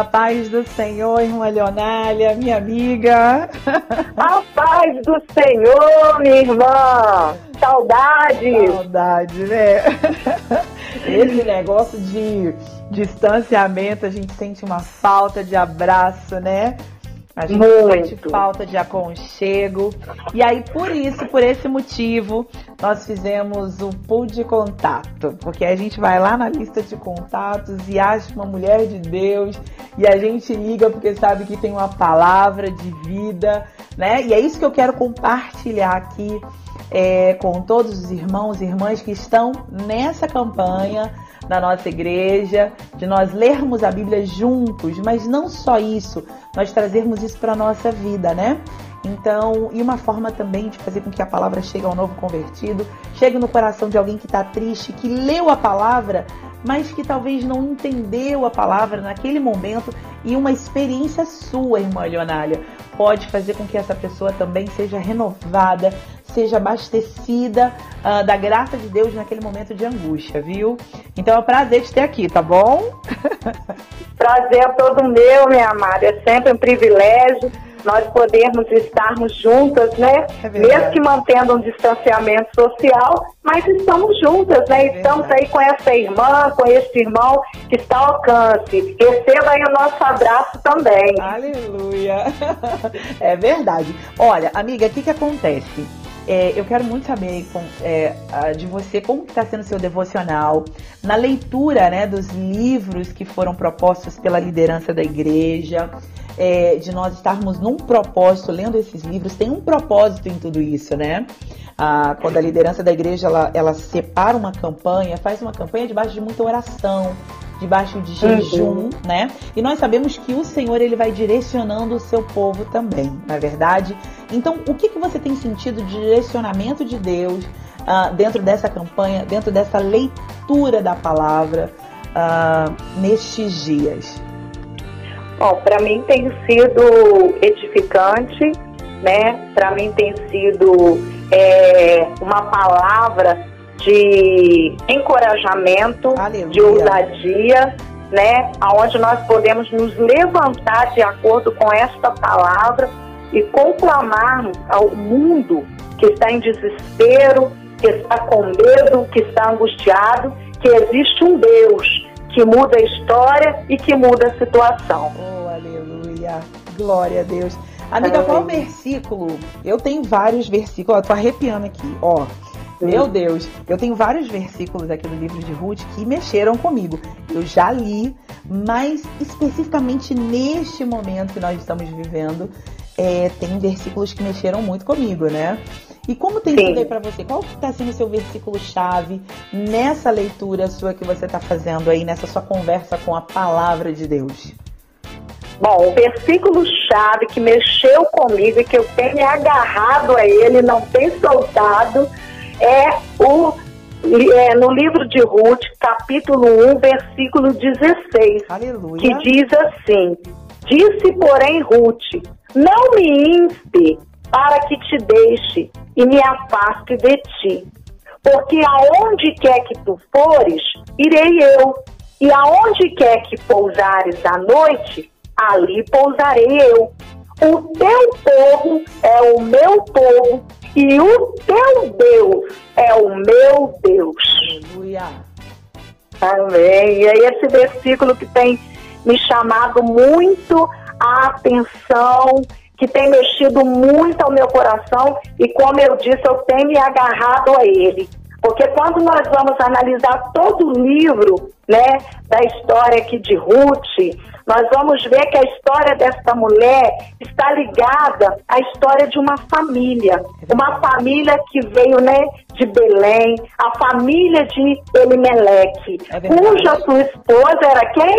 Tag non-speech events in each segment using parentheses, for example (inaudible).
a paz do Senhor, irmã Leonália, minha amiga. A paz do Senhor, minha irmã. Saudade. Saudade, né? Esse negócio de distanciamento, a gente sente uma falta de abraço, né? A gente Muito. sente falta de aconchego. E aí, por isso, por esse motivo, nós fizemos o pool de contato. Porque a gente vai lá na lista de contatos e acha uma mulher de Deus. E a gente liga porque sabe que tem uma palavra de vida, né? E é isso que eu quero compartilhar aqui é, com todos os irmãos e irmãs que estão nessa campanha na nossa igreja, de nós lermos a Bíblia juntos, mas não só isso, nós trazermos isso para a nossa vida, né? Então, e uma forma também de fazer com que a palavra chegue ao novo convertido, chegue no coração de alguém que está triste, que leu a palavra, mas que talvez não entendeu a palavra naquele momento e uma experiência sua, irmã Leonália, pode fazer com que essa pessoa também seja renovada, seja abastecida uh, da graça de Deus naquele momento de angústia, viu? Então é um prazer te ter aqui, tá bom? (laughs) Prazer é todo meu, minha amada. É sempre um privilégio nós podermos estarmos juntas, né? É Mesmo que mantendo um distanciamento social, mas estamos juntas, né? É estamos aí com essa irmã, com esse irmão que está ao alcance. Receba aí o nosso abraço também. Aleluia! (laughs) É verdade. Olha, amiga, o que, que acontece? É, eu quero muito saber com, é, de você como está sendo seu devocional na leitura né, dos livros que foram propostos pela liderança da igreja, é, de nós estarmos num propósito lendo esses livros. Tem um propósito em tudo isso, né? Ah, quando a liderança da igreja ela, ela separa uma campanha, faz uma campanha debaixo de muita oração, debaixo de jejum, uhum. né? E nós sabemos que o Senhor ele vai direcionando o seu povo também, não é verdade? Então, o que, que você tem sentido de direcionamento de Deus uh, dentro dessa campanha, dentro dessa leitura da palavra uh, nestes dias? Bom, para mim tem sido edificante, né? Para mim tem sido é, uma palavra de encorajamento, Aleluia. de ousadia, né? Aonde nós podemos nos levantar de acordo com esta palavra e conclamarmos ao mundo que está em desespero, que está com medo, que está angustiado, que existe um Deus que muda a história e que muda a situação. Oh, aleluia! Glória a Deus. Amiga, qual versículo? Eu tenho vários versículos, ó, tô arrepiando aqui, ó. Meu Deus, eu tenho vários versículos aqui do livro de Ruth que mexeram comigo. Eu já li, mas especificamente neste momento que nós estamos vivendo, é, tem versículos que mexeram muito comigo, né? E como tem sido aí para você? Qual está sendo o seu versículo-chave nessa leitura sua que você está fazendo aí, nessa sua conversa com a palavra de Deus? Bom, o versículo-chave que mexeu comigo e que eu tenho agarrado a ele, não tem soltado, é o é, no livro de Ruth, capítulo 1, versículo 16, Aleluia. que diz assim: Disse, porém, Ruth: Não me inspe para que te deixe e me afaste de ti. Porque aonde quer que tu fores, irei eu, e aonde quer que pousares à noite, ali pousarei eu. O teu povo é o meu povo, e o teu Deus é o meu Deus. Aleluia. Amém. E aí esse versículo que tem me chamado muito a atenção, que tem mexido muito ao meu coração e como eu disse, eu tenho me agarrado a ele. Porque quando nós vamos analisar todo o livro, né, da história aqui de Ruth, nós vamos ver que a história desta mulher está ligada à história de uma família. Uma família que veio né, de Belém, a família de Elimeleque, é cuja sua esposa era quem?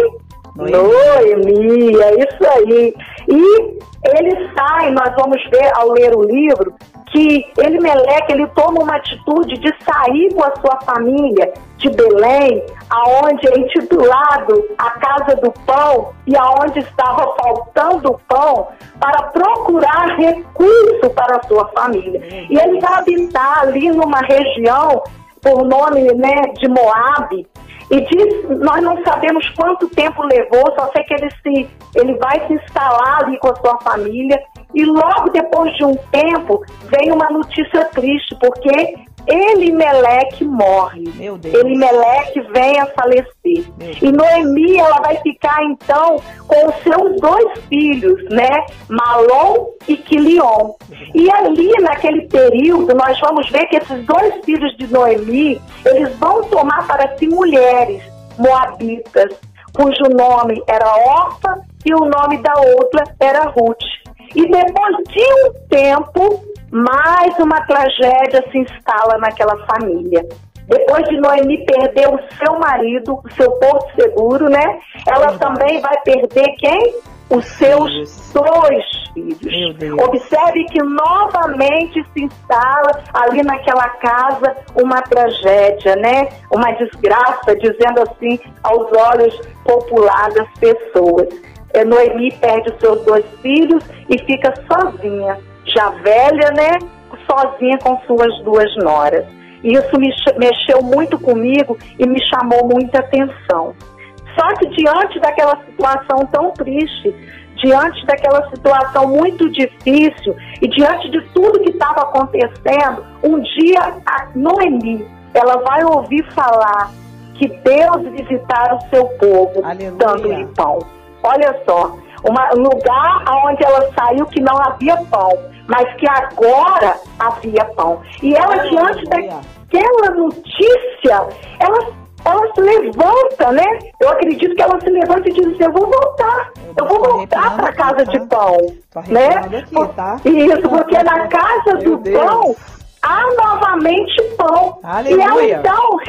Noemi, é isso aí. E ele sai, nós vamos ver ao ler o livro, que ele Meleque, ele toma uma atitude de sair com a sua família de Belém, aonde é intitulado a Casa do Pão e aonde estava faltando pão, para procurar recurso para a sua família. E ele vai habitar ali numa região por nome né, de Moabe, E diz, nós não sabemos quanto tempo levou, só sei que ele, se, ele vai se instalar ali com a sua família. E logo depois de um tempo, vem uma notícia triste, porque Elimeleque morre. Meu Deus. Elimeleque vem a falecer. E Noemi, ela vai ficar então com os seus dois filhos, né? Malom e Quilion. E ali, naquele período, nós vamos ver que esses dois filhos de Noemi, eles vão tomar para si mulheres moabitas, cujo nome era Orfa e o nome da outra era Ruth. E depois de um tempo, mais uma tragédia se instala naquela família. Depois de Noemi perder o seu marido, o seu porto seguro, né? Ela também vai perder quem? Os seus dois filhos. Observe que novamente se instala ali naquela casa uma tragédia, né? Uma desgraça, dizendo assim aos olhos populares das pessoas. É, Noemi perde os seus dois filhos e fica sozinha já velha, né? Sozinha com suas duas noras. E isso me mexeu muito comigo e me chamou muita atenção. Só que diante daquela situação tão triste, diante daquela situação muito difícil e diante de tudo que estava acontecendo, um dia a Noemi, ela vai ouvir falar que Deus visitara o seu povo, dando-lhe pão. Olha só, uma, um lugar onde ela saiu que não havia pão, mas que agora havia pão. E ela, diante daquela notícia, ela ela se levanta, né? Eu acredito que ela se levanta e diz assim, eu vou voltar, eu vou voltar para a casa de pão, né? Aqui, tá? Isso, porque na casa do pão há novamente pão. Aleluia. E ela então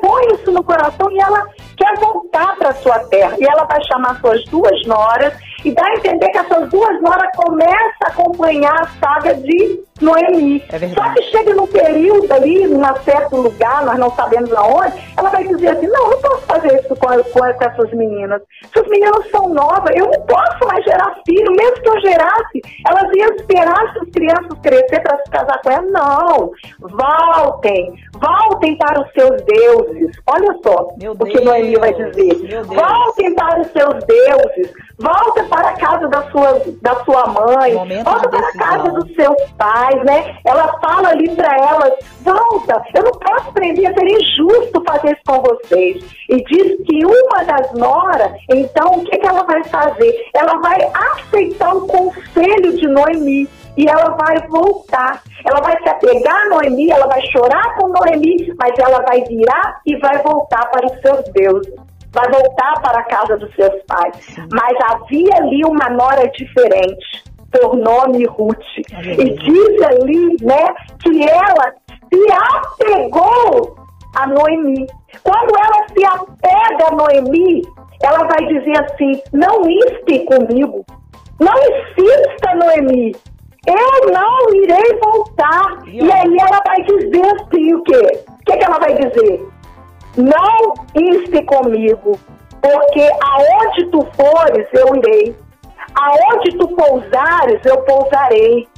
põe isso no coração e ela quer voltar para sua terra. E ela vai chamar suas duas noras e dá a entender que essas duas noras começam a acompanhar a saga de Noemi. É Só que chega num período ali, num certo lugar, nós não sabemos aonde, ela vai dizer assim, não, não posso fazer isso com, com, com essas meninas. Essas meninas são novas, eu não posso mais gerar filho, mesmo que eu gerasse, elas iam esperar essas crianças crescer para se casar com ela. Não, voltem, voltem para os seus deuses. Olha só Meu o que Noemi vai dizer. Voltem para os seus deuses, volta para a casa da sua, da sua mãe, volta para a casa dos seus pais, né? Ela fala ali para elas, volta, eu não posso prender, seria injusto fazer isso com vocês. E diz que uma das noras, então o que, que ela vai fazer? Ela vai aceitar o conselho de Noemi e ela vai voltar. Ela vai se apegar a Noemi, ela vai chorar com Noemi, mas ela vai virar e vai voltar para os seus deuses vai voltar para a casa dos seus pais. Mas havia ali uma nora diferente, por nome Ruth. E diz ali, né, que ela se apegou a Noemi. Quando ela se apega a Noemi, ela vai dizer assim: não inste comigo, não insista, Noemi. Eu não irei voltar. E aí ela vai dizer assim: o quê? O que, que ela vai dizer? Não inste comigo, porque aonde tu fores, eu irei. Aonde tu pousares, eu pousarei.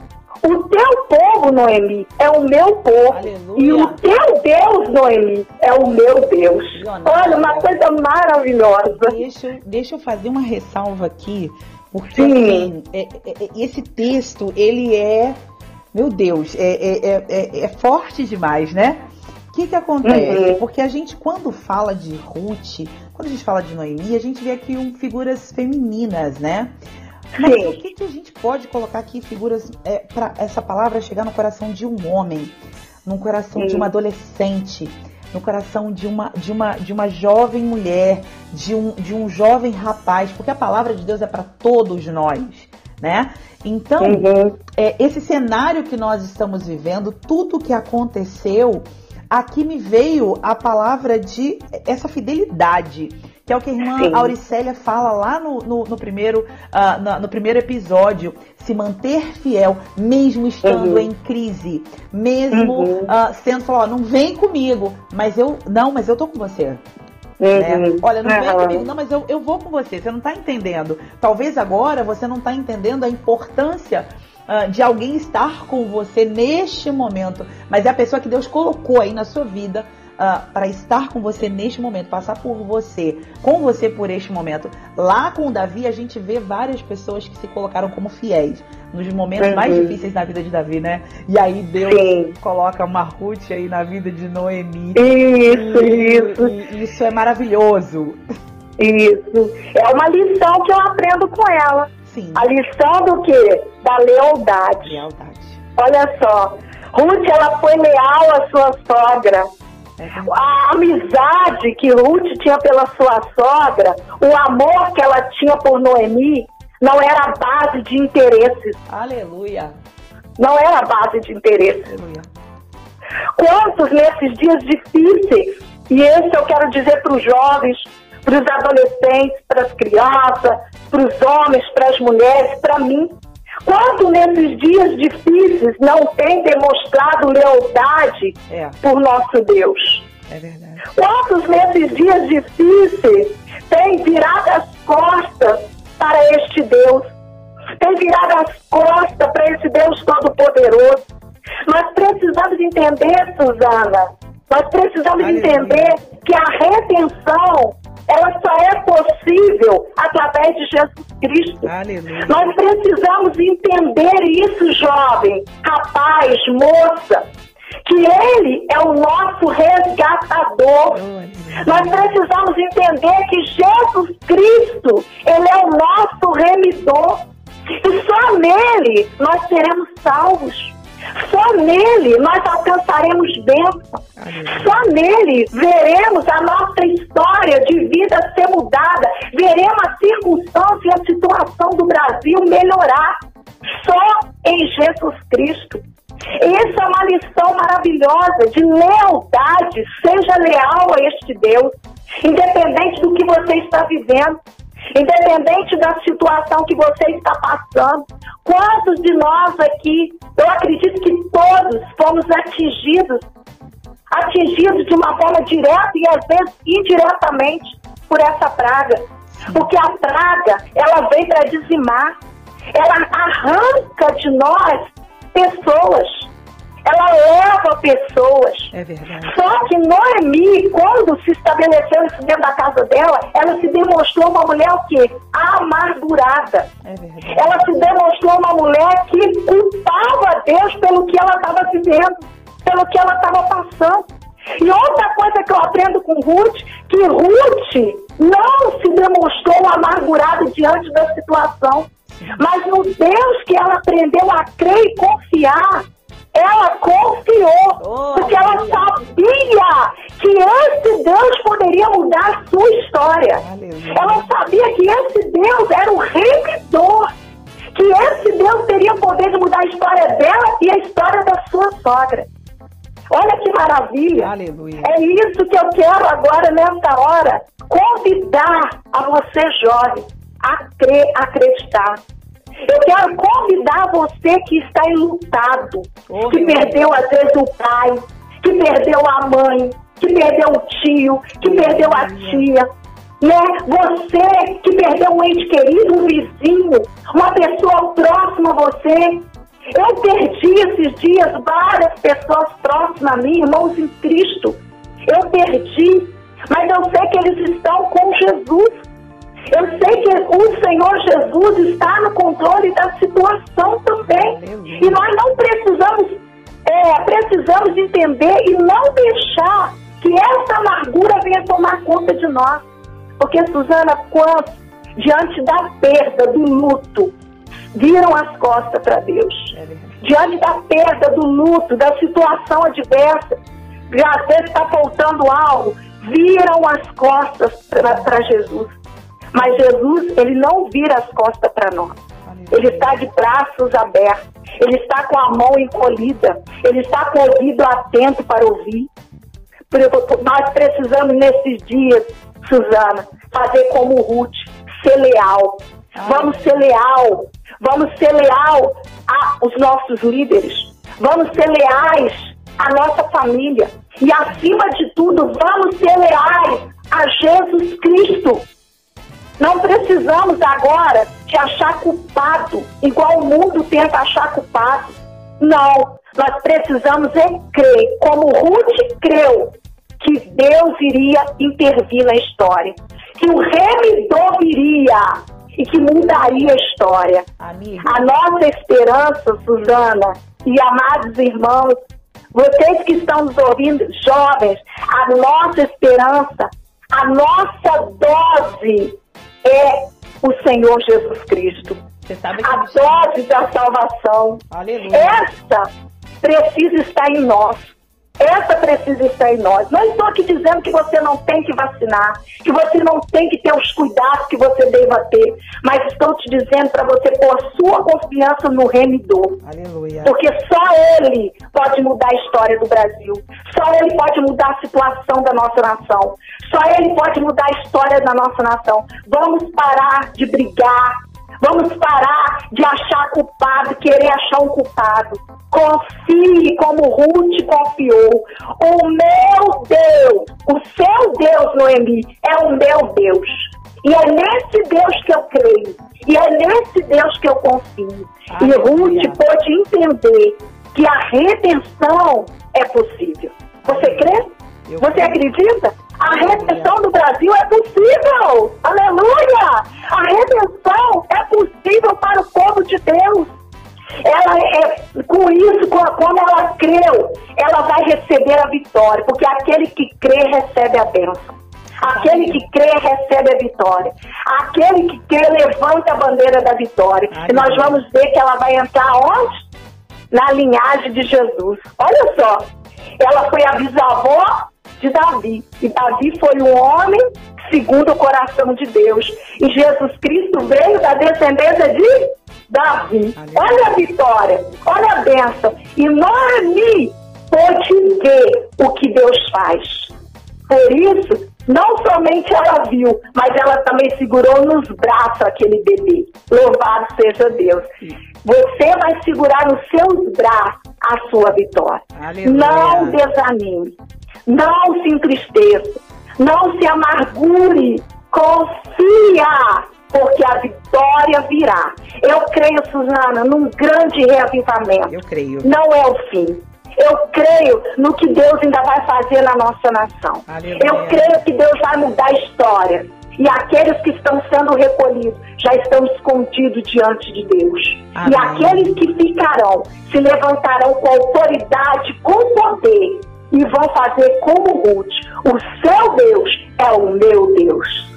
O teu povo, Noemi, é o meu povo. Aleluia. E o teu Deus, Noemi, é o meu Deus. Olha, uma coisa maravilhosa. Deixa, deixa eu fazer uma ressalva aqui, porque assim, é, é, é, esse texto, ele é, meu Deus, é, é, é, é forte demais, né? Que que acontece? Uhum. Porque a gente, quando fala de Ruth, quando a gente fala de Noemi, a gente vê aqui um, figuras femininas, né? Mas Sim. o que, que a gente pode colocar aqui figuras é, para essa palavra chegar no coração de um homem, no coração Sim. de uma adolescente, no coração de uma, de uma, de uma jovem mulher, de um, de um jovem rapaz, porque a palavra de Deus é para todos nós, né? Então, uhum. é, esse cenário que nós estamos vivendo, tudo que aconteceu, aqui me veio a palavra de essa fidelidade, que é o que a irmã Sim. Auricélia fala lá no, no, no primeiro, uh, no, no, primeiro episódio, se manter fiel, mesmo estando uhum. em crise, mesmo uhum. uh, sendo falar, não vem comigo, mas eu, não, mas eu tô com você. Né? Uhum. Olha, não vem comigo, não, mas eu, eu vou com você, você não tá entendendo. Talvez agora você não tá entendendo a importância uh, de alguém estar com você neste momento, mas é a pessoa que Deus colocou aí na sua vida uh, para estar com você neste momento, passar por você, com você por este momento. Lá com o Davi, a gente vê várias pessoas que se colocaram como fiéis nos momentos uhum. mais difíceis da vida de Davi, né? E aí Deus Sim. coloca uma Ruth aí na vida de Noemi. Isso, e, isso. E isso é maravilhoso. Isso. É uma lição que eu aprendo com ela. Sim. A lição do quê? Da lealdade. Lealdade. Olha só, Ruth ela foi leal à sua sogra. É a amizade que Ruth tinha pela sua sogra, o amor que ela tinha por Noemi, não era base de interesses. Aleluia. Não era base de interesses. Aleluia. Quantos nesses dias difíceis, e esse eu quero dizer para os jovens, para os adolescentes, para as crianças, para os homens, para as mulheres, para mim, Quanto nesses dias difíceis não tem demonstrado lealdade é. por nosso Deus? É verdade. Quantos nesses dias difíceis tem virado as costas para este Deus? Tem virado as costas para esse Deus Todo-Poderoso? Nós precisamos entender, Suzana, nós precisamos Aleluia. entender que a redenção ela só é possível através de Jesus Cristo. Aleluia. Nós precisamos entender isso, jovem, rapaz, moça, que Ele é o nosso resgatador. Oh, Nós precisamos entender que Jesus Cristo, Ele é o nosso remidor. E só nele nós seremos salvos. Só nele nós alcançaremos bênção. Só nele veremos a nossa história de vida ser mudada. Veremos a circunstância e a situação do Brasil melhorar. Só em Jesus Cristo. Essa é uma lição maravilhosa de lealdade. Seja leal a este Deus, independente do que você está vivendo. Independente da situação que você está passando, quantos de nós aqui, eu acredito que todos fomos atingidos, atingidos de uma forma direta e às vezes indiretamente por essa praga. Porque a praga, ela vem para dizimar, ela arranca de nós pessoas ela leva pessoas. É verdade. Só que Noemi, quando se estabeleceu isso dentro da casa dela, ela se demonstrou uma mulher o quê? Amargurada. É verdade. Ela se demonstrou uma mulher que culpava Deus pelo que ela estava vivendo, pelo que ela estava passando. E outra coisa que eu aprendo com Ruth, que Ruth não se demonstrou amargurada diante da situação, mas no Deus que ela aprendeu a crer e confiar, ela confiou, oh, porque ela sabia que esse Deus poderia mudar a sua história. Aleluia. Ela sabia que esse Deus era o remidor, que esse Deus teria o poder de mudar a história dela e a história da sua sogra. Olha que maravilha. Aleluia. É isso que eu quero agora, nessa hora, convidar a você, jovem, a crer, acreditar. Eu quero convidar você que está enlutado, oh, que perdeu às vezes o pai, que perdeu a mãe, que perdeu o tio, que perdeu a tia. Né? Você que perdeu um ente querido, um vizinho, uma pessoa próxima a você. Eu perdi esses dias várias pessoas próximas a mim, irmãos em Cristo. Eu perdi, mas eu sei que eles estão com Jesus. O Senhor Jesus está no controle da situação também. E nós não precisamos, é, precisamos entender e não deixar que essa amargura venha tomar conta de nós. Porque, Suzana, quantos, diante da perda, do luto, viram as costas para Deus? É diante da perda, do luto, da situação adversa, às vezes está faltando algo, viram as costas para Jesus. Mas Jesus, ele não vira as costas para nós. Ele está de braços abertos. Ele está com a mão encolhida. Ele está com o ouvido atento para ouvir. Nós precisamos nesses dias, Suzana, fazer como Ruth, ser leal. Vamos ser leal. Vamos ser leal aos nossos líderes. Vamos ser leais à nossa família. E acima de tudo, vamos ser leais a Jesus Cristo. Não precisamos agora de achar culpado, igual o mundo tenta achar culpado. Não, nós precisamos é crer, como Ruth creu, que Deus iria intervir na história, que o remidor viria e que mudaria a história. Amiga. A nossa esperança, Suzana e amados irmãos, vocês que estão nos ouvindo, jovens, a nossa esperança, a nossa dose é o Senhor Jesus Cristo. a dose da salvação. Aleluia. Essa precisa estar em nós. Essa precisa estar em nós. Não estou aqui dizendo que você não tem que vacinar, que você não tem que ter os cuidados que você deva ter, mas estou te dizendo para você pôr sua confiança no remidor. Aleluia. Porque só ele pode mudar a história do Brasil. Só ele pode mudar a situação da nossa nação. Só ele pode mudar a história da nossa nação. Vamos parar de brigar, Vamos parar de achar culpado, querer achar um culpado. Confie como Ruth confiou. O meu Deus, o seu Deus, Noemi, é o meu Deus. E é nesse Deus que eu creio. E é nesse Deus que eu confio. E Ruth pôde entender que a redenção é possível. Você crê? Você acredita? A redenção do Brasil é possível. Aleluia! A redenção é possível para o povo de Deus. Ela é, com isso, como ela creu, ela vai receber a vitória, porque aquele que crê recebe a bênção. Aquele que crê recebe a vitória. Aquele que crê levanta a bandeira da vitória. E nós vamos ver que ela vai entrar onde? Na linhagem de Jesus. Olha só. Ela foi a bisavó de Davi. E Davi foi um homem segundo o coração de Deus. E Jesus Cristo veio da descendência de Davi. Olha a vitória, olha a bênção. E Noemi pôde ver o que Deus faz. Por isso, não somente ela viu, mas ela também segurou nos braços aquele bebê. Louvado seja Deus. Você vai segurar nos seus braços a sua vitória. Aleluia. Não desanime. Não se entristeça. Não se amargure. Confia, porque a vitória virá. Eu creio, Suzana, num grande reavivamento. Eu creio. Não é o fim. Eu creio no que Deus ainda vai fazer na nossa nação. Aleluia. Eu creio que Deus vai mudar a história. E aqueles que estão sendo recolhidos já estão escondidos diante de Deus. Amém. E aqueles que ficarão se levantarão com autoridade, com poder e vão fazer como Ruth. O seu Deus é o meu Deus.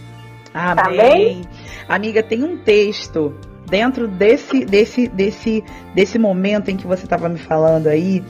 Amém. Tá Amiga, tem um texto dentro desse desse desse desse momento em que você estava me falando aí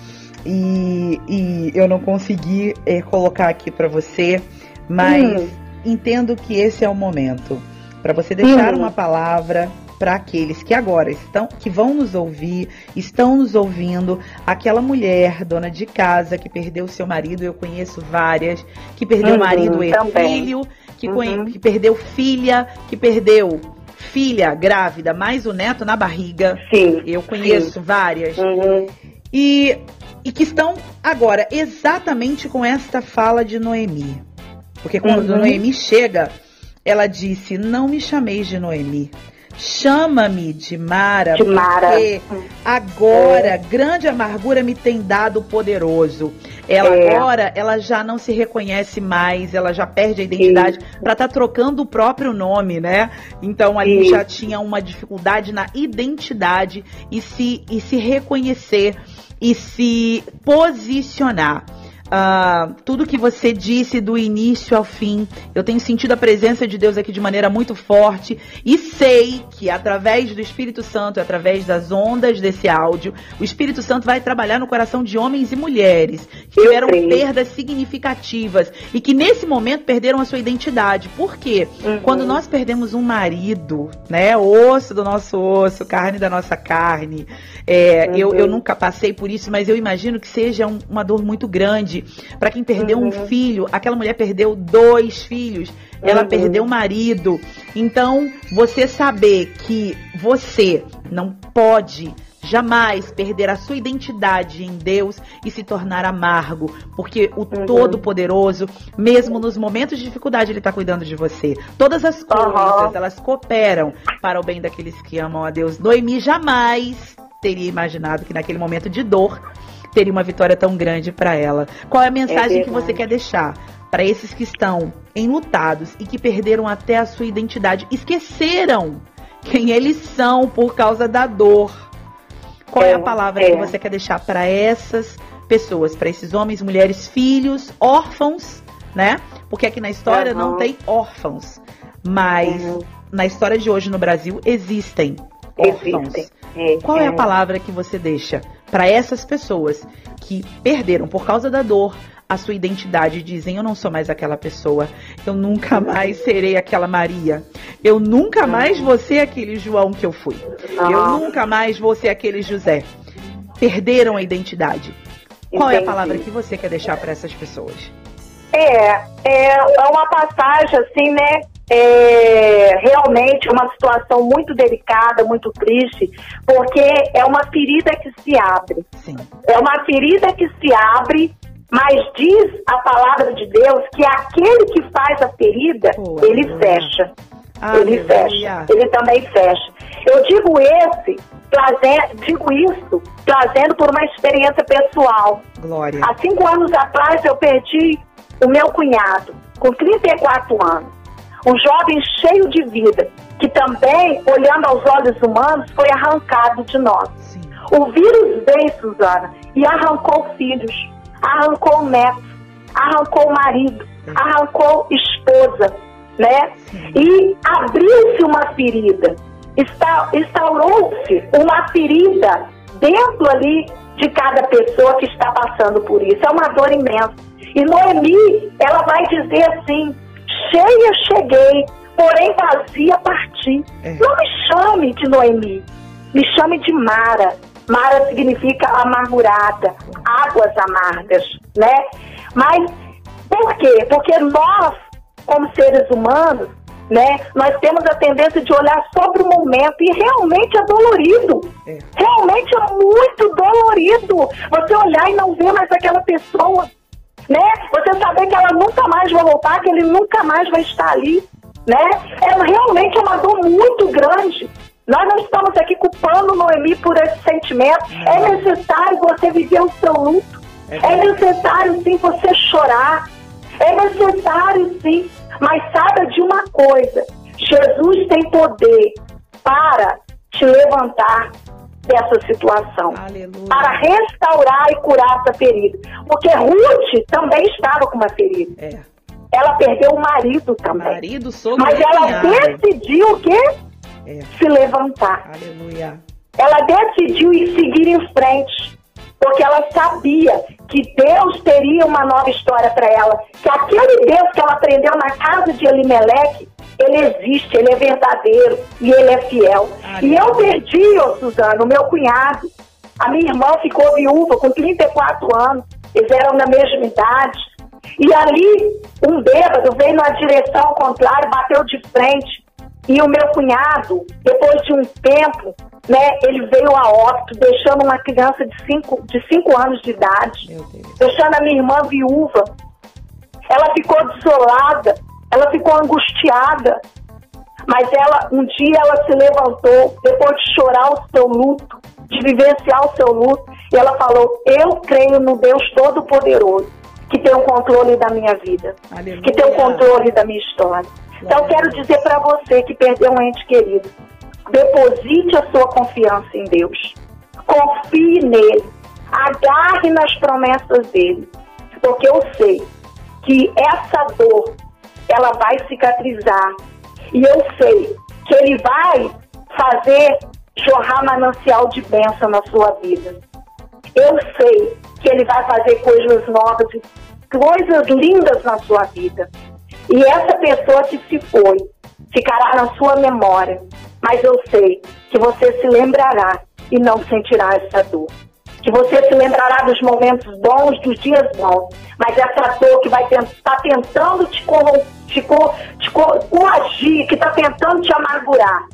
e, e eu não consegui é, colocar aqui para você, mas hum. Entendo que esse é o momento para você deixar hum. uma palavra para aqueles que agora estão, que vão nos ouvir, estão nos ouvindo, aquela mulher, dona de casa, que perdeu seu marido, eu conheço várias, que perdeu uhum, marido e filho, que, uhum. que perdeu filha, que perdeu filha grávida, mais o neto na barriga. Sim. Eu conheço sim. várias. Uhum. E, e que estão agora exatamente com esta fala de Noemi. Porque quando uhum. Noemi chega, ela disse: Não me chameis de Noemi, Chama-me de Mara, de Mara, porque agora é. grande amargura me tem dado poderoso. Ela é. agora, ela já não se reconhece mais, ela já perde a identidade para estar tá trocando o próprio nome, né? Então ali já tinha uma dificuldade na identidade e se, e se reconhecer e se posicionar. Uh, tudo que você disse do início ao fim. Eu tenho sentido a presença de Deus aqui de maneira muito forte e sei que através do Espírito Santo, através das ondas desse áudio, o Espírito Santo vai trabalhar no coração de homens e mulheres que tiveram perdas significativas e que nesse momento perderam a sua identidade. Por quê? Uhum. Quando nós perdemos um marido, né, osso do nosso osso, carne da nossa carne, é, uhum. eu, eu nunca passei por isso, mas eu imagino que seja um, uma dor muito grande para quem perdeu uhum. um filho, aquela mulher perdeu dois filhos, ela uhum. perdeu o marido. Então, você saber que você não pode jamais perder a sua identidade em Deus e se tornar amargo, porque o uhum. Todo-Poderoso, mesmo nos momentos de dificuldade, Ele está cuidando de você. Todas as coisas, uhum. elas cooperam para o bem daqueles que amam a Deus. Noemi jamais teria imaginado que naquele momento de dor teria uma vitória tão grande para ela. Qual é a mensagem é que você quer deixar para esses que estão enlutados e que perderam até a sua identidade, esqueceram quem eles são por causa da dor? Qual é, é a palavra é. que você quer deixar para essas pessoas, para esses homens, mulheres, filhos, órfãos, né? Porque aqui na história uhum. não tem órfãos, mas uhum. na história de hoje no Brasil existem órfãos. Existem. É, Qual é a é. palavra que você deixa para essas pessoas que perderam por causa da dor a sua identidade, dizem eu não sou mais aquela pessoa, eu nunca mais serei aquela Maria, eu nunca mais vou ser aquele João que eu fui, eu nunca mais vou ser aquele José. Perderam a identidade. Qual Entendi. é a palavra que você quer deixar para essas pessoas? É, é, é uma passagem assim, né? É realmente uma situação muito delicada, muito triste, porque é uma ferida que se abre. Sim. É uma ferida que se abre, mas diz a palavra de Deus que aquele que faz a ferida, Pô, ele fecha. Ele fecha. Ele também fecha. Eu digo esse, trazendo, digo isso, trazendo por uma experiência pessoal. Glória. Há cinco anos atrás eu perdi o meu cunhado, com 34 anos, um jovem cheio de vida, que também, olhando aos olhos humanos, foi arrancado de nós. Sim. O vírus veio, Suzana, e arrancou filhos, arrancou netos, arrancou marido, Sim. arrancou esposa, né? Sim. E abriu-se uma ferida, instaurou-se uma ferida dentro ali de cada pessoa que está passando por isso. É uma dor imensa. E Noemi, ela vai dizer assim: cheia cheguei, porém vazia parti. É. Não me chame de Noemi, me chame de Mara. Mara significa amargurada, águas amargas, né? Mas por quê? Porque nós, como seres humanos, né? Nós temos a tendência de olhar sobre o momento e realmente é dolorido. É. Realmente é muito dolorido você olhar e não ver mais aquela pessoa né? Você saber que ela nunca mais vai voltar, que ele nunca mais vai estar ali, né? É realmente uma dor muito grande. Nós não estamos aqui culpando Noemi por esse sentimento. É necessário você viver o seu luto. É, é necessário sim você chorar. É necessário sim. Mas saiba de uma coisa: Jesus tem poder para te levantar dessa situação. Aleluia. Para restaurar e curar essa ferida. Porque Ruth também estava com uma ferida. É. Ela perdeu o marido também. Marido, sogro Mas ela decidiu o quê? É. Se levantar. Aleluia. Ela decidiu ir seguir em frente. Porque ela sabia que Deus teria uma nova história para ela. Que aquele Deus que ela aprendeu na casa de Elimeleque ele existe, ele é verdadeiro e ele é fiel. Ai, e eu perdi, ô Suzana, o meu cunhado. A minha irmã ficou viúva com 34 anos, eles eram da mesma idade. E ali, um bêbado veio na direção contrária, bateu de frente. E o meu cunhado, depois de um tempo, né, ele veio a óbito, deixando uma criança de 5 de cinco anos de idade, deixando a minha irmã viúva. Ela ficou desolada, ela ficou angustiada, mas ela um dia ela se levantou depois de chorar o seu luto, de vivenciar o seu luto, e ela falou: "Eu creio no Deus todo-poderoso que tem o controle da minha vida, Aleluia. que tem o controle da minha história". Então eu quero dizer para você que perdeu um ente querido, deposite a sua confiança em Deus. Confie nele. Agarre nas promessas dele. Porque eu sei que essa dor ela vai cicatrizar. E eu sei que ele vai fazer jorrar manancial de bênção na sua vida. Eu sei que ele vai fazer coisas novas, coisas lindas na sua vida. E essa pessoa que se foi ficará na sua memória. Mas eu sei que você se lembrará e não sentirá essa dor que você se lembrará dos momentos bons, dos dias bons, mas essa dor que vai estar tá tentando te, te, te coagir, que está tentando te amargurar,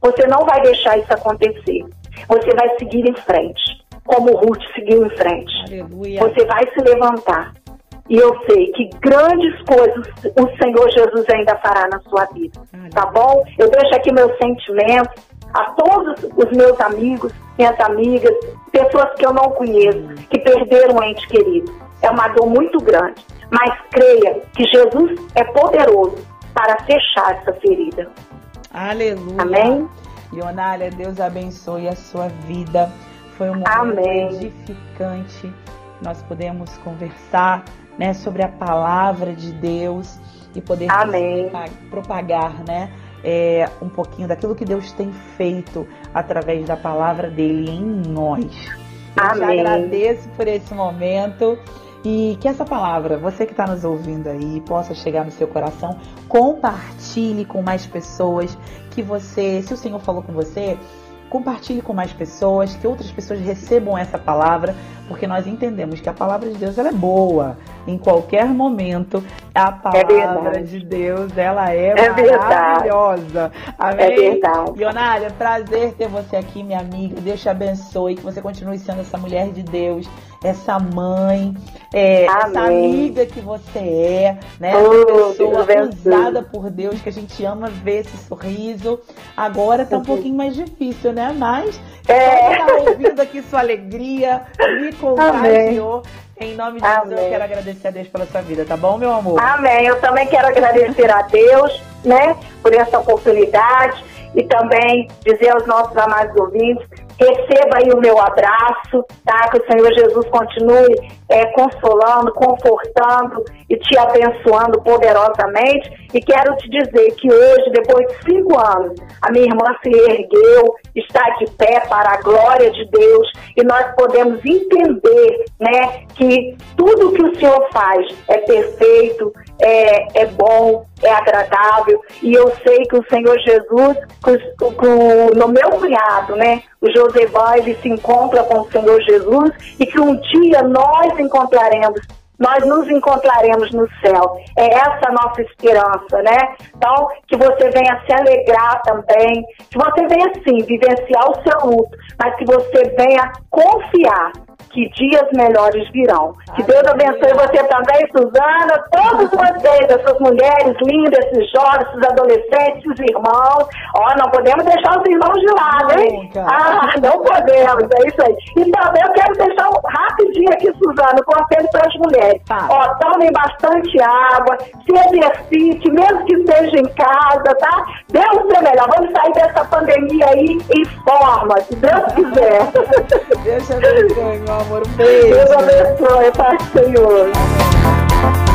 você não vai deixar isso acontecer. Você vai seguir em frente, como Ruth seguiu em frente. Aleluia. Você vai se levantar. E eu sei que grandes coisas o Senhor Jesus ainda fará na sua vida. Tá bom? Eu deixo aqui meus sentimentos a todos os meus amigos minhas amigas, pessoas que eu não conheço, que perderam um ente querido. É uma dor muito grande. Mas creia que Jesus é poderoso para fechar essa ferida. Aleluia. Amém? Leonália, Deus abençoe a sua vida. Foi um momento Amém. edificante. Nós podemos conversar né, sobre a palavra de Deus e poder propagar né, é, um pouquinho daquilo que Deus tem feito através da palavra dele em nós. Eu Amém. te agradeço por esse momento. E que essa palavra, você que está nos ouvindo aí, possa chegar no seu coração. Compartilhe com mais pessoas que você, se o Senhor falou com você, compartilhe com mais pessoas, que outras pessoas recebam essa palavra, porque nós entendemos que a palavra de Deus ela é boa. Em qualquer momento, a é palavra é de Deus ela é, é maravilhosa. Amém? É verdade. Leonária, prazer ter você aqui, minha amiga. Deus te abençoe, que você continue sendo essa mulher de Deus, essa mãe, é, essa amiga que você é, né? Oh, essa pessoa usada por Deus, que a gente ama ver esse sorriso. Agora tá um pouquinho mais difícil, né? Mas é. tá ouvindo aqui sua alegria, me (laughs) contagiou. Em nome de Amém. Jesus, eu quero agradecer a Deus pela sua vida, tá bom, meu amor? Amém. Eu também quero agradecer a Deus, né, por essa oportunidade e também dizer aos nossos amados ouvintes Receba aí o meu abraço, tá? Que o Senhor Jesus continue é, consolando, confortando e te abençoando poderosamente. E quero te dizer que hoje, depois de cinco anos, a minha irmã se ergueu, está de pé para a glória de Deus e nós podemos entender, né, que tudo que o Senhor faz é perfeito, é, é bom, é agradável. E eu sei que o Senhor Jesus, com, com, no meu cunhado, né, o Josevan, ele se encontra com o Senhor Jesus e que um dia nós encontraremos nós nos encontraremos no céu. É essa a nossa esperança, né? Então, que você venha se alegrar também, que você venha sim vivenciar o seu luto, mas que você venha confiar que dias melhores virão. Que Deus abençoe você também, Suzana, todos vocês, essas mulheres lindas, esses jovens, esses adolescentes, esses irmãos. Ó, não podemos deixar os irmãos de lado, hein? Ah, não podemos, é isso aí. E também eu quero deixar um rapidinho aqui, Suzana, um conselho para as mulheres. Ó, tomem bastante água, se exercite, mesmo que esteja em casa, tá? Deus é melhor. Vamos sair dessa pandemia aí em forma, se Deus quiser. Deus abençoe, meu amor. Um beijo. Deus abençoe, Pai Senhor.